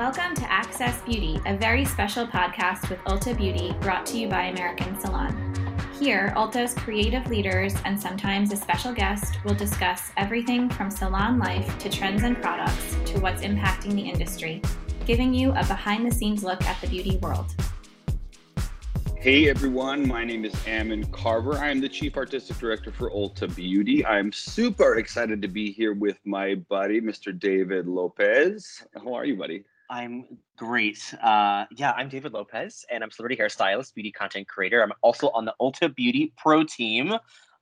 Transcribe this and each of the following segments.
Welcome to Access Beauty, a very special podcast with Ulta Beauty brought to you by American Salon. Here, Ulta's creative leaders and sometimes a special guest will discuss everything from salon life to trends and products to what's impacting the industry, giving you a behind the scenes look at the beauty world. Hey everyone, my name is Ammon Carver. I am the Chief Artistic Director for Ulta Beauty. I'm super excited to be here with my buddy, Mr. David Lopez. How are you, buddy? I'm great. Uh, yeah, I'm David Lopez, and I'm celebrity hairstylist, beauty content creator. I'm also on the Ulta Beauty Pro team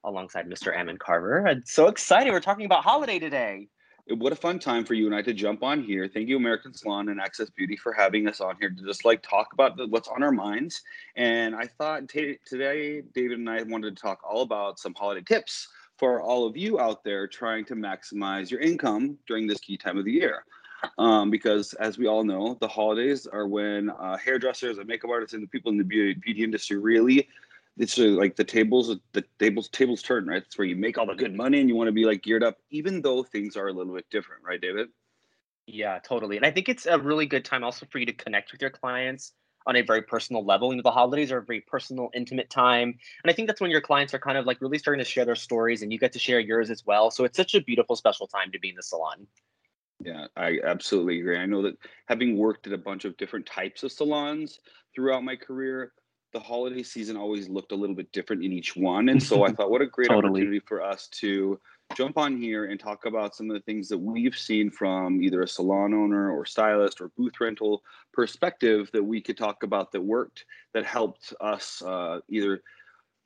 alongside Mr. Ammon Carver. I'm so excited. We're talking about holiday today what a fun time for you and I to jump on here. Thank you, American Salon and Access Beauty, for having us on here to just like talk about what's on our minds. And I thought t- today, David and I wanted to talk all about some holiday tips for all of you out there trying to maximize your income during this key time of the year. Um, because as we all know, the holidays are when uh, hairdressers and makeup artists and the people in the beauty, beauty industry really it's like the tables the tables tables turn right? It's where you make all the good money and you want to be like geared up even though things are a little bit different right david? Yeah totally and i think it's a really good time also for you to connect with your clients on a very personal level. You know the holidays are a very personal intimate time and i think that's when your clients are kind of like really starting to share their stories and you get to share yours as well so it's such a beautiful special time to be in the salon yeah i absolutely agree i know that having worked at a bunch of different types of salons throughout my career the holiday season always looked a little bit different in each one. And so I thought, what a great totally. opportunity for us to jump on here and talk about some of the things that we've seen from either a salon owner or stylist or booth rental perspective that we could talk about that worked, that helped us uh, either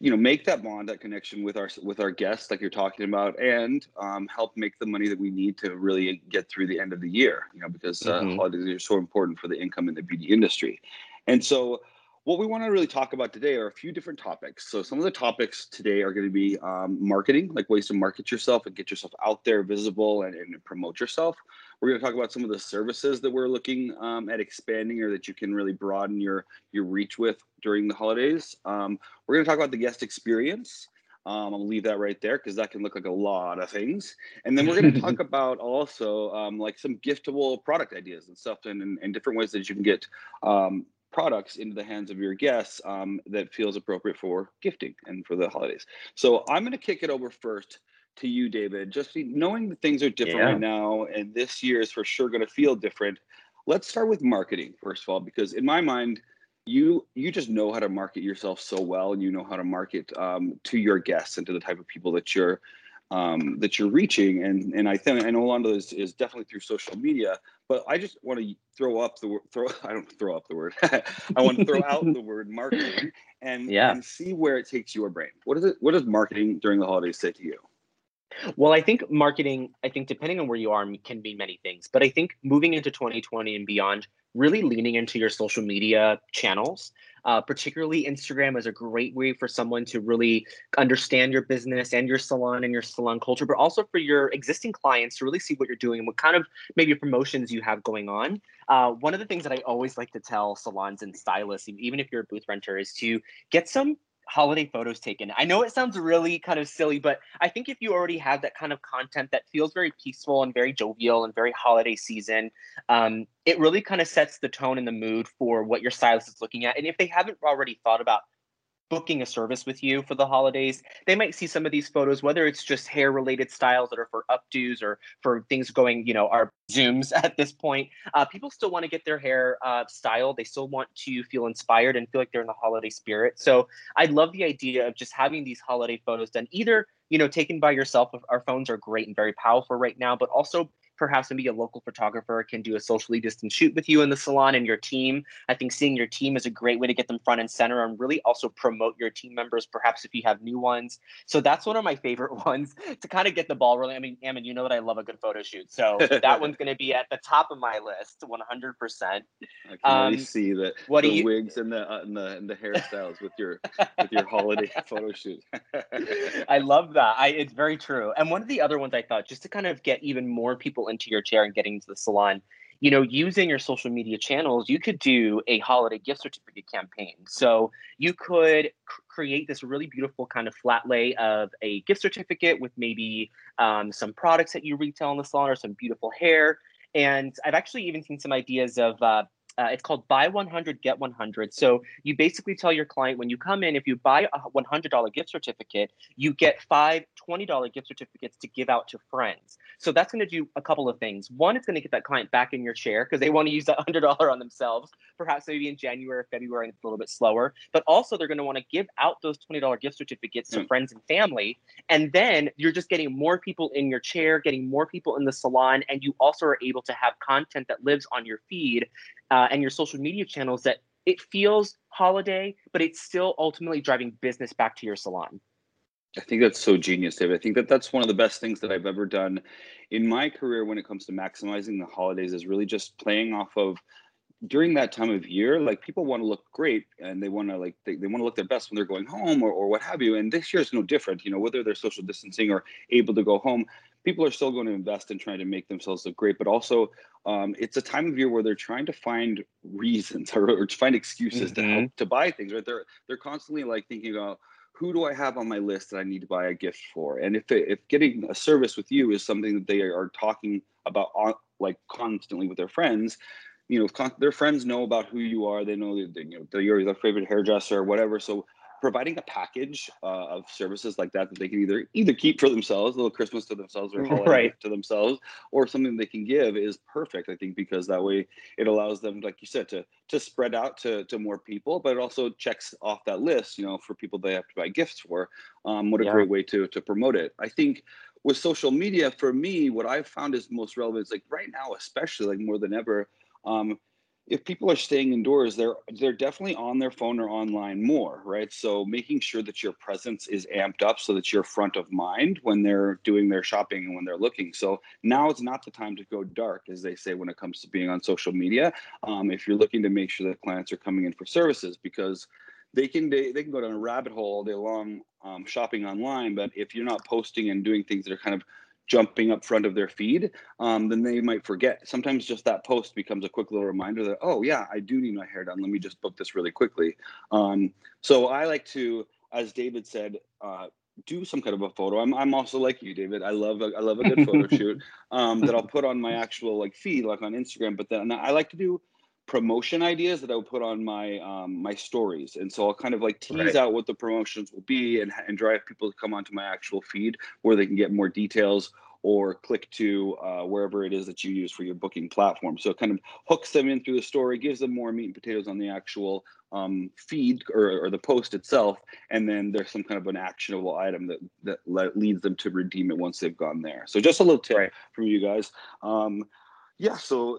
you know make that bond that connection with our with our guests like you're talking about and um, help make the money that we need to really get through the end of the year you know because uh, mm-hmm. holidays are so important for the income in the beauty industry and so what we want to really talk about today are a few different topics. So, some of the topics today are going to be um, marketing, like ways to market yourself and get yourself out there, visible, and, and promote yourself. We're going to talk about some of the services that we're looking um, at expanding or that you can really broaden your your reach with during the holidays. Um, we're going to talk about the guest experience. Um, I'll leave that right there because that can look like a lot of things. And then we're going to talk about also um, like some giftable product ideas and stuff and, and, and, different ways that you can get um, products into the hands of your guests um, that feels appropriate for gifting and for the holidays. So I'm going to kick it over first to you, David. Just knowing that things are different yeah. right now, and this year is for sure going to feel different. Let's start with marketing first of all, because in my mind, you you just know how to market yourself so well, and you know how to market um, to your guests and to the type of people that you're um, that you're reaching. And and I think I know a lot of this is definitely through social media, but I just want to throw up the word throw I don't throw up the word. I want to throw out the word marketing and yeah. and see where it takes your brain. What is it what does marketing during the holidays say to you? Well, I think marketing, I think depending on where you are, can be many things. But I think moving into 2020 and beyond, really leaning into your social media channels. Uh, particularly, Instagram is a great way for someone to really understand your business and your salon and your salon culture, but also for your existing clients to really see what you're doing and what kind of maybe promotions you have going on. Uh, one of the things that I always like to tell salons and stylists, even if you're a booth renter, is to get some holiday photos taken. I know it sounds really kind of silly, but I think if you already have that kind of content that feels very peaceful and very jovial and very holiday season, um, it really kind of sets the tone and the mood for what your stylist is looking at. And if they haven't already thought about booking a service with you for the holidays, they might see some of these photos, whether it's just hair related styles that are for updos or for things going, you know, our zooms at this point. Uh, people still want to get their hair uh, styled. They still want to feel inspired and feel like they're in the holiday spirit. So I love the idea of just having these holiday photos done either, you know, taken by yourself. Our phones are great and very powerful right now, but also perhaps maybe a local photographer can do a socially distant shoot with you in the salon and your team. I think seeing your team is a great way to get them front and center and really also promote your team members, perhaps if you have new ones. So that's one of my favorite ones to kind of get the ball rolling. I mean, Ammon, you know that I love a good photo shoot. So that one's going to be at the top of my list, 100%. I can um, see the, what the you... wigs and the, uh, and the, and the hairstyles with your, with your holiday photo shoot. I love that. I, it's very true. And one of the other ones I thought, just to kind of get even more people into your chair and getting to the salon. You know using your social media channels you could do a holiday gift certificate campaign. So you could create this really beautiful kind of flat lay of a gift certificate with maybe um, some products that you retail in the salon or some beautiful hair. And I've actually even seen some ideas of uh, uh, it's called buy 100 get 100 so you basically tell your client when you come in if you buy a $100 gift certificate you get five $20 gift certificates to give out to friends. So that's going to do a couple of things. One it's going to get that client back in your chair because they want to use that $100 on themselves perhaps maybe in january or february and it's a little bit slower. But also they're going to want to give out those $20 gift certificates to mm. friends and family. And then you're just getting more people in your chair getting more people in the salon and you also are able to have content that lives on your feed uh, and your social media channels that it feels holiday, but it's still ultimately driving business back to your salon. I think that's so genius, David. I think that that's one of the best things that I've ever done in my career when it comes to maximizing the holidays is really just playing off of during that time of year, like people want to look great and they want to like they, they want to look their best when they're going home or, or what have you. And this year is no different, you know, whether they're social distancing or able to go home, people are still going to invest in trying to make themselves look great, but also um, it's a time of year where they're trying to find reasons or, or find excuses mm-hmm. to help to buy things. Right? They're they're constantly like thinking about who do I have on my list that I need to buy a gift for, and if if getting a service with you is something that they are talking about on, like constantly with their friends. You know, con- their friends know about who you are. They know that you know you're their favorite hairdresser or whatever. So providing a package uh, of services like that that they can either either keep for themselves, a little Christmas to themselves or holiday right. to themselves, or something they can give is perfect. I think because that way it allows them, like you said, to to spread out to to more people, but it also checks off that list, you know, for people they have to buy gifts for. Um, what a yeah. great way to to promote it. I think with social media, for me, what I've found is most relevant is like right now, especially like more than ever. Um, if people are staying indoors they're they're definitely on their phone or online more right? So making sure that your presence is amped up so that you're front of mind when they're doing their shopping and when they're looking. So now is not the time to go dark as they say when it comes to being on social media um, if you're looking to make sure that clients are coming in for services because they can they, they can go down a rabbit hole all day long um, shopping online. But if you're not posting and doing things that are kind of jumping up front of their feed, um, then they might forget. Sometimes just that post becomes a quick little reminder that, oh, yeah, I do need my hair done. Let me just book this really quickly. Um, so I like to, as David said, uh, do some kind of a photo. I'm, I'm also like you, David. I love a, I love a good photo shoot um, that I'll put on my actual like feed, like on Instagram. But then I like to do promotion ideas that I would put on my um, my stories, and so I'll kind of like tease right. out what the promotions will be and and drive people to come onto my actual feed where they can get more details or click to uh, wherever it is that you use for your booking platform. So it kind of hooks them in through the story, gives them more meat and potatoes on the actual um, feed or, or, the post itself, and then there's some kind of an actionable item that that le- leads them to redeem it once they've gone there. So just a little tip right. from you guys. Um, yeah, so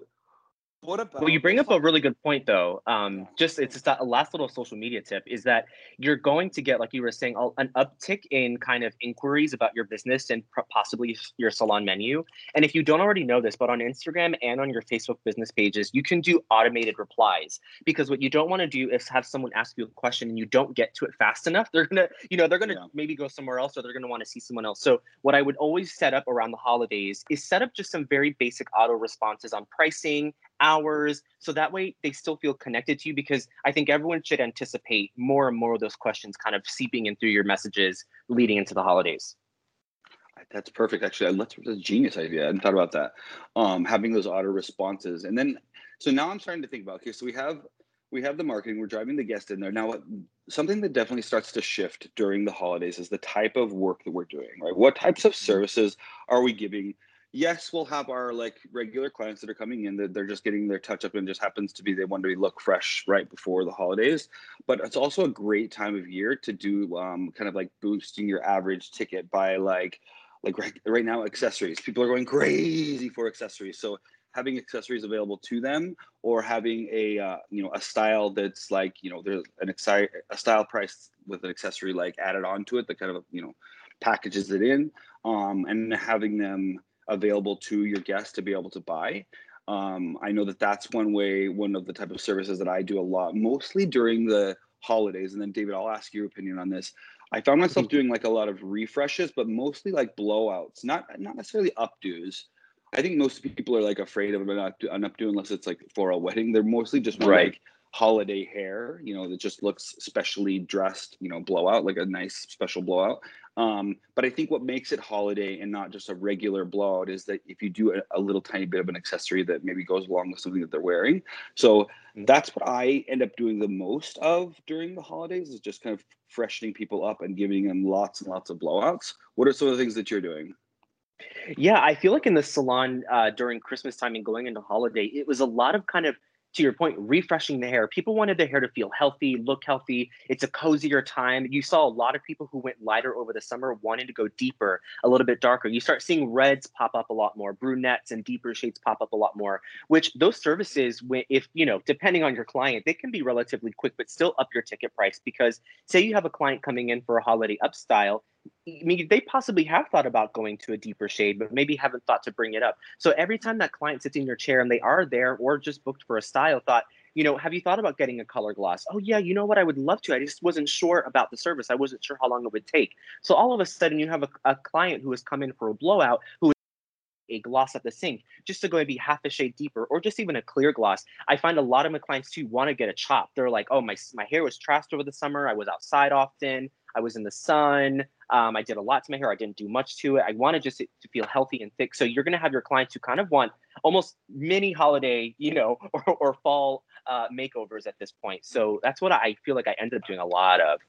what about? Well, you bring up a really good point, though. Um, just it's just a last little social media tip is that you're going to get, like you were saying, an uptick in kind of inquiries about your business and possibly your salon menu. And if you don't already know this, but on Instagram and on your Facebook business pages, you can do automated replies because what you don't want to do is have someone ask you a question and you don't get to it fast enough. They're gonna, you know, they're gonna yeah. maybe go somewhere else or they're gonna want to see someone else. So what I would always set up around the holidays is set up just some very basic auto responses on pricing hours so that way they still feel connected to you because i think everyone should anticipate more and more of those questions kind of seeping in through your messages leading into the holidays. That's perfect actually. That's a genius idea. I hadn't thought about that. Um, having those auto responses. And then so now i'm starting to think about okay so we have we have the marketing we're driving the guest in there. Now something that definitely starts to shift during the holidays is the type of work that we're doing right? What types of mm-hmm. services are we giving yes, we'll have our like regular clients that are coming in that they're just getting their touch up and just happens to be they want to look fresh right before the holidays. But it's also a great time of year to do um, kind of like boosting your average ticket by like like right, right now accessories. People are going crazy for accessories. So having accessories available to them or having a uh, you know a style that's like you know there's an exci- a style price with an accessory like added onto it that kind of you know packages it in um, and having them available to your guests to be able to buy. Um, I know that that's one way, one of the type of services that I do a lot, mostly during the holidays. And then, David, I'll ask your opinion on this. I found myself doing like a lot of refreshes, but mostly like blowouts, not not necessarily updos. I think most people are like afraid of an, up, an updo unless it's like for a wedding. They're mostly just right. like holiday hair, you know, that just looks specially dressed, you know, blowout, like a nice special blowout. Um, but I think what makes it holiday and not just a regular blowout is that if you do a, a, little tiny bit of an accessory that maybe goes along with something that they're wearing. So mm-hmm. that's what I end up doing the most of during the holidays is just kind of freshening people up and giving them lots and lots of blowouts. What are some of the things that you're doing? Yeah, I feel like in the salon uh, during Christmas time and going into holiday, it was a lot of kind of to your point, refreshing the hair. People wanted their hair to feel healthy, look healthy. It's a cozier time. You saw a lot of people who went lighter over the summer wanting to go deeper, a little bit darker. You start seeing reds pop up a lot more, brunettes and deeper shades pop up a lot more, which those services, if, you know, depending on your client, they can be relatively quick, but still up your ticket price because say you have a client coming in for a holiday up style, I mean, they possibly have thought about going to a deeper shade, but maybe haven't thought to bring it up. So every time that client sits in your chair and they are there or just booked for a style, thought, you know, have you thought about getting a color gloss? Oh, yeah, you know what? I would love to. I just wasn't sure about the service. I wasn't sure how long it would take. So all of a sudden, you have a, a client who has come in for a blowout who a gloss at the sink just to go and be half a shade deeper or just even a clear gloss. I find a lot of my clients too want to get a chop. They're like, oh, my, my hair was trashed over the summer. I was outside often. I was in the sun. Um, I did a lot to my hair. I didn't do much to it. I wanted just to, feel healthy and thick. So you're going to have your clients who kind of want almost mini holiday, you know, or, or fall uh, makeovers at this point. So that's what I feel like I ended up doing a lot of.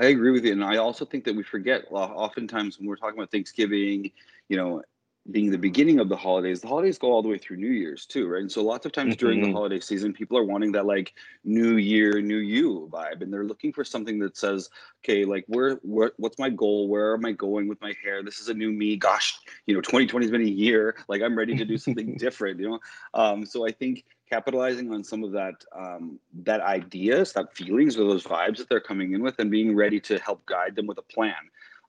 I agree with you, and I also think that we forget. Oftentimes, when we're talking about Thanksgiving, you know, being the beginning of the holidays, the holidays go all the way through New Year's too, right? And so lots of times mm-hmm. during the mm-hmm. holiday season, people are wanting that like New Year, New You vibe, and they're looking for something that says, okay, like where, where, what's my goal? Where am I going with my hair? This is a new me. Gosh, you know, 2020 has been a year. Like I'm ready to do something different, you know. Um, so I think capitalizing on some of that um, that ideas, that feelings, or those vibes that they're coming in with, and being ready to help guide them with a plan.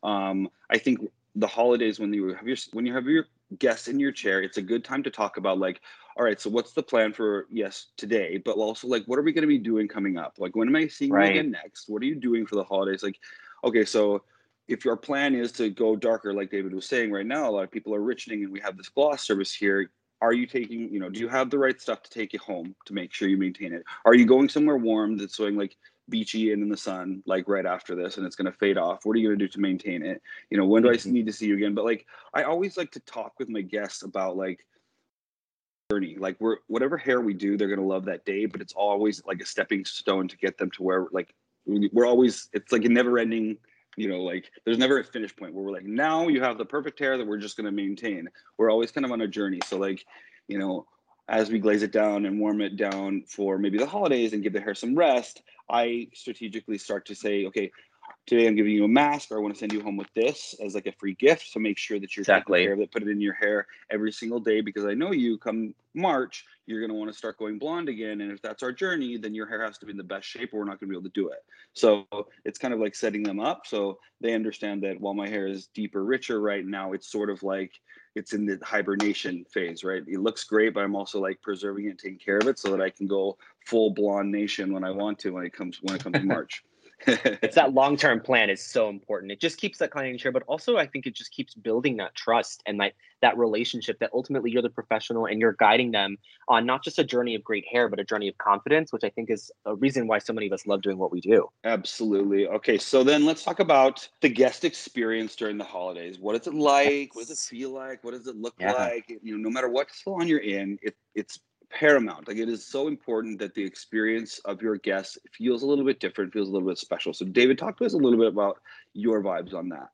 Um, I think the holidays when you have your when you have your guests in your chair it's a good time to talk about like all right so what's the plan for yes today but also like what are we going to be doing coming up? Like when am i seeing right. you again next? What are you doing for the holidays? Like okay so if your plan is to go darker like david was saying right now a lot of people are richening and we have this gloss service here. Are you taking you know do you have the right stuff to take you home to make sure you maintain it? Are you going somewhere warm that's showing like beachy and in the sun like right after this and it's going to fade off. What are you going to do to maintain it? You know when do i mm-hmm. need to see you again? But like i always like to talk with my guests about like journey. Like we're whatever hair we do they're going to love that day but it's always like a stepping stone to get them to where like we're always it's like a never ending you know like there's never a finish point where we're like now you have the perfect hair that we're just going to maintain. We're always kind of on a journey. So like you know as we glaze it down and warm it down for maybe the holidays and give the hair some rest, I strategically start to say, okay, today I'm giving you a mask or I want to send you home with this as like a free gift. So make sure that you're exactly. taking care of it, put it in your hair every single day because I know you come March, you're going to want to start going blonde again. And if that's our journey, then your hair has to be in the best shape or we're not going to be able to do it. So it's kind of like setting them up. So they understand that while my hair is deeper, richer right now, it's sort of like it's in the hibernation phase, right? It looks great, but I'm also like preserving it, taking care of it so that I can go full blonde nation when I want to when it comes when it comes to March. It's that long term plan is so important. It just keeps that client in chair, but also I think it just keeps building that trust and like that relationship that ultimately you're the professional and you're guiding them on not just a journey of great hair, but a journey of confidence, which I think is a reason why so many of us love doing what we do. Absolutely. Okay, so then let's talk about the guest experience during the holidays. What is it like? What does it feel like? What does it look yeah. like? You know, no matter what salon you're in, it, it's paramount. Like it is so important that the experience of your guests feels a little bit different, feels a little bit special. So, David, talk to us a little bit about your vibes on that.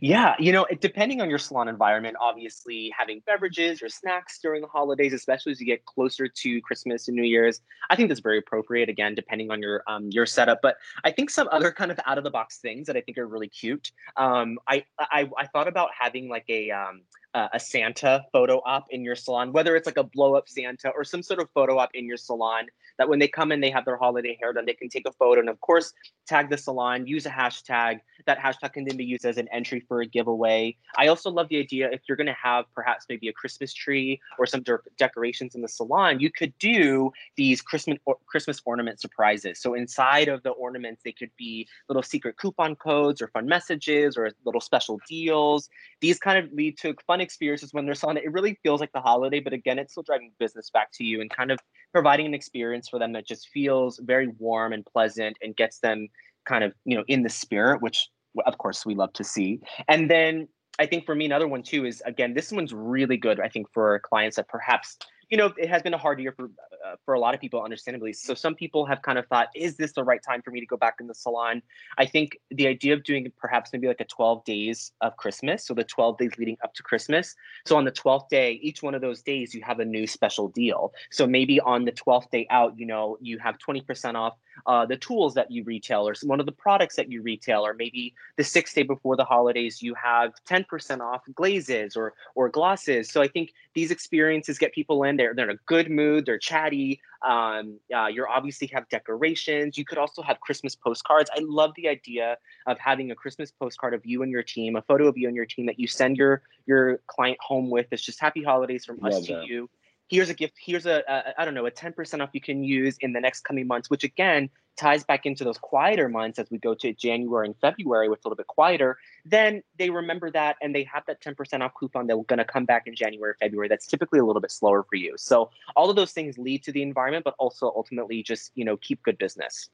Yeah, you know, depending on your salon environment, obviously having beverages or snacks during the holidays, especially as you get closer to Christmas and New Year's, I think that's very appropriate. Again, depending on your um, your setup, but I think some other kind of out of the box things that I think are really cute. Um, I, I I thought about having like a um, uh, a Santa photo op in your salon, whether it's like a blow up Santa or some sort of photo op in your salon that when they come in, they have their holiday hair done, they can take a photo and, of course, tag the salon, use a hashtag. That hashtag can then be used as an entry for a giveaway. I also love the idea if you're going to have perhaps maybe a Christmas tree or some de- decorations in the salon, you could do these Christmas or- Christmas ornament surprises. So inside of the ornaments, they could be little secret coupon codes or fun messages or little special deals. These kind of lead to fun experiences when they're it. It really feels like the holiday, but again, it's still driving business back to you and kind of providing an experience for them that just feels very warm and pleasant and gets them kind of you know in the spirit, which of course we love to see. And then I think for me, another one too is again, this one's really good. I think for clients that perhaps you know, it has been a hard year for uh, for a lot of people, understandably. So some people have kind of thought, is this the right time for me to go back in the salon? I think the idea of doing perhaps maybe like a 12 days of Christmas, so the 12 days leading up to Christmas. So on the 12th day, each one of those days, you have a new special deal. So maybe on the 12th day out, you know, you have 20% off uh, the tools that you retail or one of the products that you retail, or maybe the sixth day before the holidays, you have 10% off glazes or or glosses. So I think these experiences get people in they're they're in a good mood they're chatty um, uh, you obviously have decorations you could also have christmas postcards i love the idea of having a christmas postcard of you and your team a photo of you and your team that you send your your client home with it's just happy holidays from love us that. to you here's a gift here's a a i don't know a 10% off you can use in the next coming months which again ties back into those quieter months as we go to January and February, which is a little bit quieter, then they remember that and they have that 10% off coupon they're going to come back in January, February. That's typically a little bit slower for you. So all of those things lead to the environment, but also ultimately just, you know, keep good business.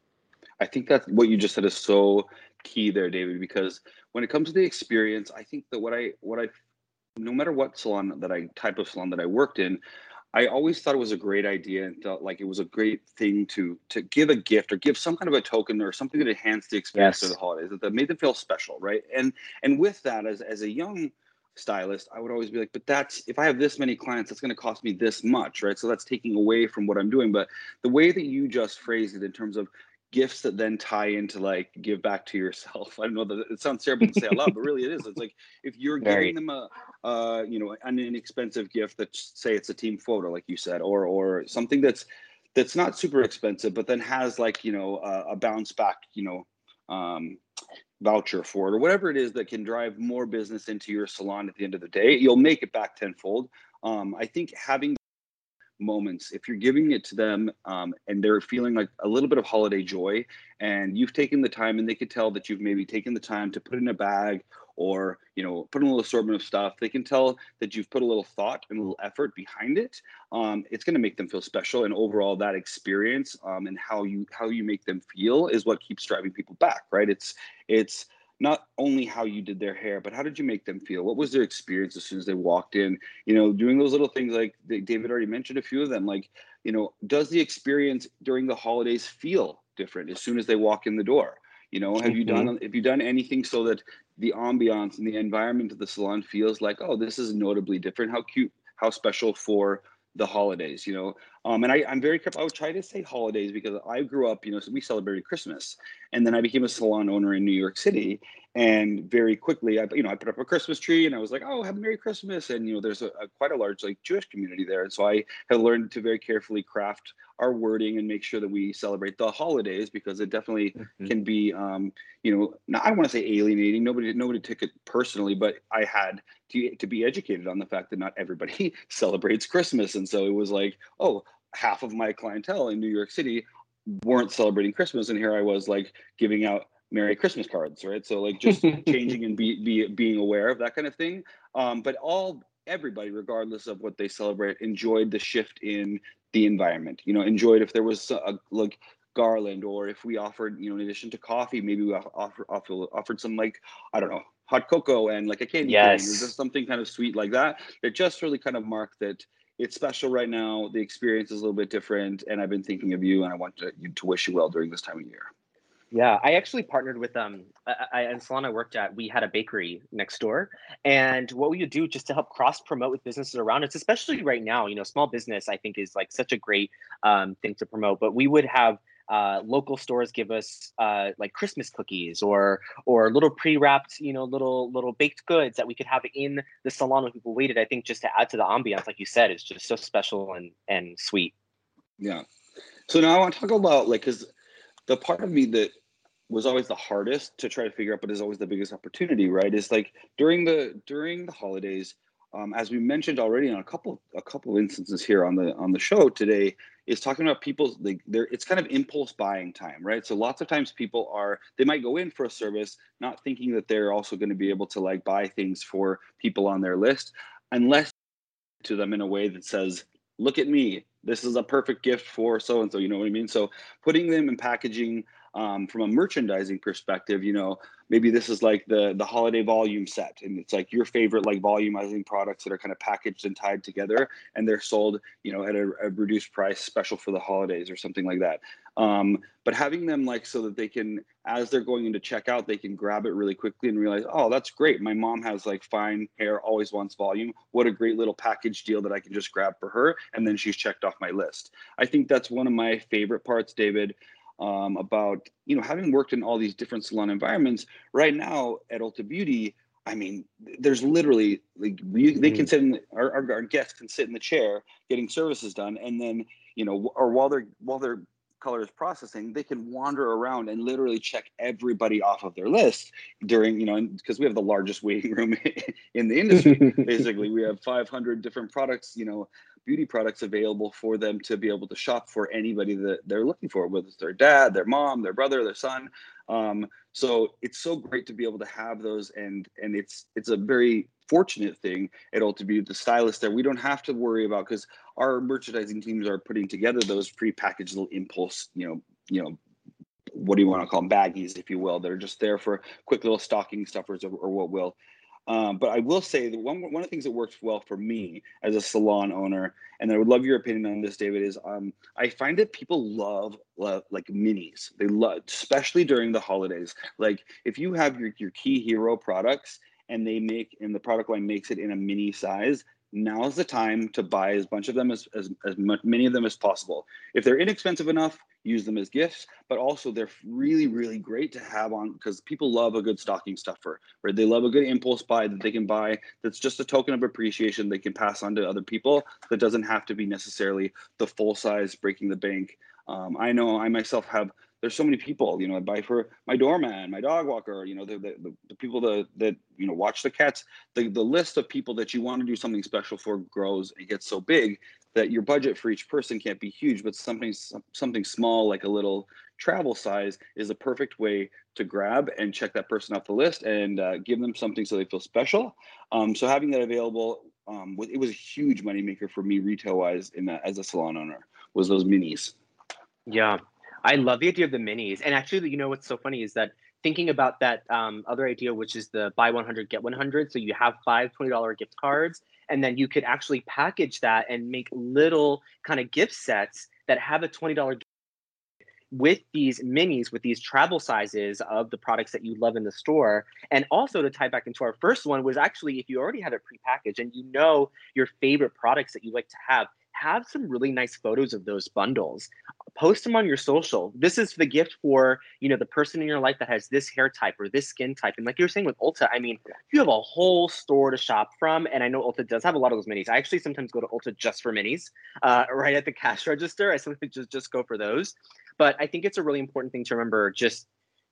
I think that what you just said is so key there, David, because when it comes to the experience, I think that what I, what I, no matter what salon that I type of salon that I worked in, I always thought it was a great idea and felt like it was a great thing to to give a gift or give some kind of a token or something that enhanced the experience yes. of the holidays that, made them feel special, right? And and with that, as as a young stylist, I would always be like, but that's if I have this many clients, that's going to cost me this much, right? So that's taking away from what I'm doing. But the way that you just phrased it in terms of gifts that then tie into like give back to yourself. I don't know that it sounds terrible to say out loud, but really it is. It's like if you're Very. giving them a uh, you know an inexpensive gift that say it's a team photo, like you said, or or something that's that's not super expensive, but then has like you know a, a bounce back you know um, voucher for it or whatever it is that can drive more business into your salon at the end of the day, you'll make it back tenfold. Um, I think having moments. If you're giving it to them um, and they're feeling like a little bit of holiday joy and you've taken the time and they could tell that you've maybe taken the time to put in a bag or you know put in a little assortment of stuff they can tell that you've put a little thought and a little effort behind it um, it's going to make them feel special and overall that experience um, and how you how you make them feel is what keeps driving people back right? It's it's not only how you did their hair, but how did you make them feel? What was their experience as soon as they walked in? You know, doing those little things like David already mentioned a few of them. Like, you know, does the experience during the holidays feel different as soon as they walk in the door? You know, have you done mm-hmm. have you done anything so that the ambiance and the environment of the salon feels like, oh, this is notably different? How cute, how special for the holidays, you know. Um, and I, I'm very careful. I would try to say holidays because I grew up, you know, so we celebrated Christmas, and then I became a salon owner in New York City, and very quickly, I, you know, I put up a Christmas tree, and I was like, oh, have a Merry Christmas, and you know, there's a, a quite a large like Jewish community there, and so I have learned to very carefully craft our wording and make sure that we celebrate the holidays because it definitely mm-hmm. can be, um, you know, not, I don't want to say alienating. Nobody, nobody took it personally, but I had to to be educated on the fact that not everybody celebrates Christmas, and so it was like, oh, half of my clientele in New York City weren't celebrating Christmas, and here I was like giving out Merry Christmas cards, right? So like just changing and be, be being aware of that kind of thing. Um, but all everybody, regardless of what they celebrate, enjoyed the shift in the environment. You know, enjoyed if there was a, like garland or if we offered, you know, in addition to coffee, maybe we offer, offer, offered some like I don't know hot cocoa and like a candy yes. cane or just something kind of sweet like that. It just really kind of marked that it's special right now. The experience is a little bit different, and I've been thinking of you, and I want to, to wish you well during this time of year. Yeah, I actually partnered with um I, in salon I worked at. We had a bakery next door, and what we would do just to help cross promote with businesses around us, especially right now, you know, small business I think is like such a great um, thing to promote. But we would have uh, local stores give us uh, like Christmas cookies or or little pre-wrapped, you know, little little baked goods that we could have in the salon when people waited. I think just to add to the ambiance, like you said, is just so special and and sweet. Yeah. So now I want to talk about like because the part of me that was always the hardest to try to figure out, but is always the biggest opportunity, right? Is like during the during the holidays, um, as we mentioned already on a couple a couple instances here on the on the show today, is talking about people's like there it's kind of impulse buying time, right? So lots of times people are they might go in for a service not thinking that they're also going to be able to like buy things for people on their list unless to them in a way that says, look at me. This is a perfect gift for so and so. You know what I mean? So putting them in packaging um, from a merchandising perspective, you know, maybe this is like the the holiday volume set, and it's like your favorite like volumizing products that are kind of packaged and tied together, and they're sold, you know, at a, a reduced price, special for the holidays or something like that. Um, but having them like so that they can, as they're going into checkout, they can grab it really quickly and realize, oh, that's great. My mom has like fine hair, always wants volume. What a great little package deal that I can just grab for her, and then she's checked off my list. I think that's one of my favorite parts, David um, about you know having worked in all these different salon environments. Right now at Ulta Beauty, I mean, there's literally like we, they can mm-hmm. sit in the, our, our, our guests can sit in the chair getting services done, and then you know, or while they're while their color is processing, they can wander around and literally check everybody off of their list during, you know, because we have the largest waiting room in the industry. Basically, we have 500 different products, you know, beauty products available for them to be able to shop for anybody that they're looking for, whether it's their dad, their mom, their brother, their son. Um, so it's so great to be able to have those, and and it's it's a very fortunate thing at Ulta Beauty, the stylist there. We don't have to worry about because our merchandising teams are putting together those pre-packaged little impulse, you know, you know, what do you want to call them baggies, if you will. They're just there for quick little stocking stuffers or, or what will. Um, but I will say that one, one of the things that works well for me as a salon owner, and I would love your opinion on this, David, is um, I find that people love, love like minis. They love, especially during the holidays. Like if you have your, your key hero products and they make, and the product line makes it in a mini size, now is the time to buy as bunch of them as, as, as much, many of them as possible. If they're inexpensive enough, use them as gifts, but also they're really, really great to have on because people love a good stocking stuffer, right? They love a good impulse buy that they can buy that's just a token of appreciation they can pass on to other people that doesn't have to be necessarily the full size breaking the bank. Um, I know I myself have there's so many people, you know, I buy for my doorman, my dog walker, you know, the, the, the people that, that, you know, watch the cats, the, the list of people that you want to do something special for grows and gets so big that your budget for each person can't be huge, but something, something small, like a little travel size is a perfect way to grab and check that person off the list and uh, give them something so they feel special. Um, so having that available, um, it was a huge moneymaker for me retail wise in that, as a salon owner was those minis. Yeah, I love the idea of the minis. And actually, you know what's so funny is that thinking about that um, other idea, which is the buy 100, get 100. So you have five $20 gift cards, and then you could actually package that and make little kind of gift sets that have a $20 with these minis, with these travel sizes of the products that you love in the store. And also to tie back into our first one was actually if you already have it prepackaged and you know your favorite products that you like to have, have some really nice photos of those bundles. Post them on your social. This is the gift for you know the person in your life that has this hair type or this skin type. And like you were saying with ulta i mean you have a whole store to shop from. And i know ulta does have a lot of those minis. I actually sometimes go to ulta just for minis uh, right at the cash register. I sometimes just just go for those. But i think it's a really important thing to remember just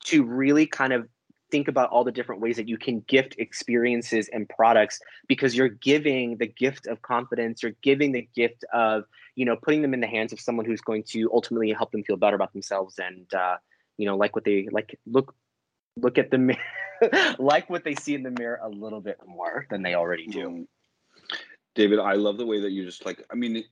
to really kind of think about all the different ways that you can gift experiences and products because you're giving the gift of confidence you're giving the gift of you know putting them in the hands of someone who's going to ultimately help them feel better about themselves and uh, you know like what they like look look at the mirror like what they see in the mirror a little bit more than they already do mm-hmm. david i love the way that you just like i mean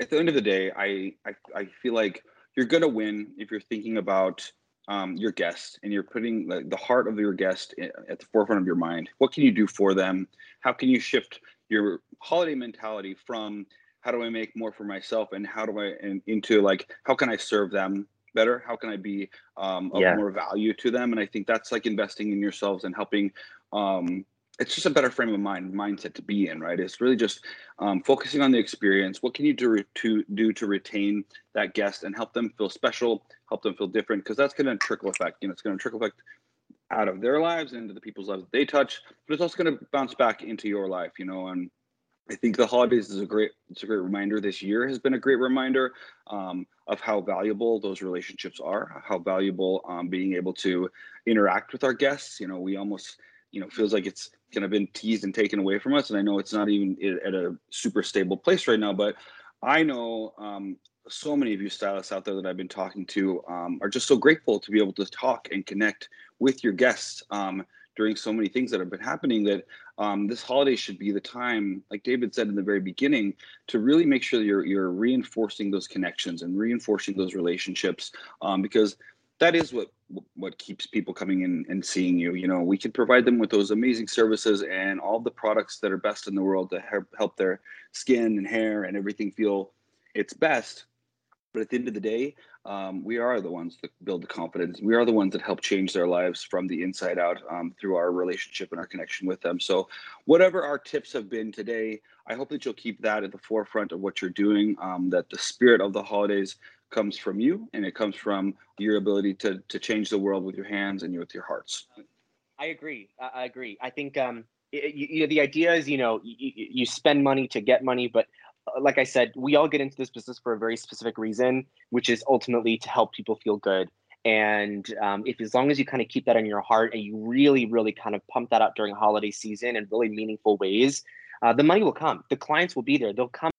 at the end of the day i i, I feel like you're going to win if you're thinking about um, your guest and you're putting the, the heart of your guest at the forefront of your mind. What can you do for them? How can you shift your holiday mentality from how do I make more for myself and how do I and into like how can I serve them better? How can I be um, of yeah. more value to them? And I think that's like investing in yourselves and helping um, it's just a better frame of mind mindset to be in right it's really just um, focusing on the experience what can you do to do to retain that guest and help them feel special help them feel different because that's going to trickle effect you know it's going to trickle effect out of their lives into the people's lives that they touch but it's also going to bounce back into your life you know and I think the holidays is a great it's a great reminder. This year has been a great reminder um, of how valuable those relationships are, how valuable um, being able to interact with our guests. You know, we almost you know feels like it's kind of been teased and taken away from us and i know it's not even at a super stable place right now but i know um, so many of you stylists out there that i've been talking to um, are just so grateful to be able to talk and connect with your guests um, during so many things that have been happening that um, this holiday should be the time, like David said in the very beginning, to really make sure you're you're reinforcing those connections and reinforcing those relationships um, because that is what what keeps people coming in and seeing you. You know, we can provide them with those amazing services and all the products that are best in the world to help their skin and hair and everything feel its best. But at the end of the day, um, we are the ones that build the confidence. We are the ones that help change their lives from the inside out um, through our relationship and our connection with them. So, whatever our tips have been today, I hope that you'll keep that at the forefront of what you're doing. Um, that the spirit of the holidays comes from you, and it comes from your ability to to change the world with your hands and with your hearts. I agree. I agree. I think um, it, you, the idea is, you know, you, you spend money to get money, but uh, like I said, we all get into this business for a very specific reason, which is ultimately to help people feel good. And um, if as long as you kind of keep that in your heart and you really, really kind of pump that out during holiday season in really meaningful ways, uh, the money will come. The clients will be there. They'll come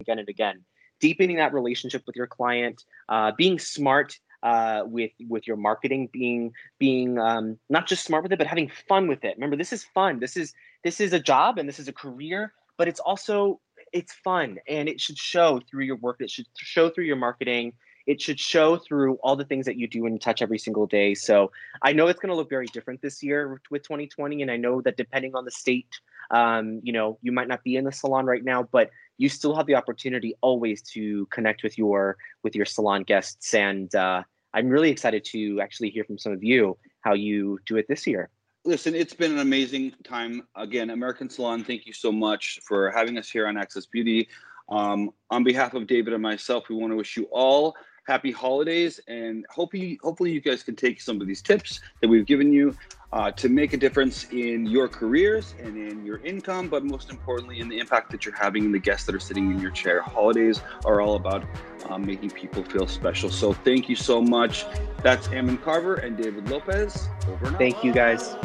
again and again. Deepening that relationship with your client, uh, being smart uh, with with your marketing, being being um, not just smart with it, but having fun with it. Remember, this is fun. This is this is a job and this is a career, but it's also it's fun and it should show through your work. It should show through your marketing. It should show through all the things that you do and touch every single day. So I know it's going to look very different this year with 2020, and I know that depending on the state, um, you know, you might not be in the salon right now, but you still have the opportunity always to connect with your with your salon guests. And uh, I'm really excited to actually hear from some of you how you do it this year listen, it's been an amazing time. Again, American Salon, thank you so much for having us here on Access Beauty. Um, on behalf of David and myself, we want to wish you all happy holidays and hopefully, hopefully you guys can take some of these tips that we've given you uh, to make a difference in your careers and in your income, but most importantly, in the impact that you're having in the guests that are sitting in your chair. Holidays are all about um, making people feel special. So thank you so much. That's Ammon Carver and David Lopez. Over and Thank you, guys.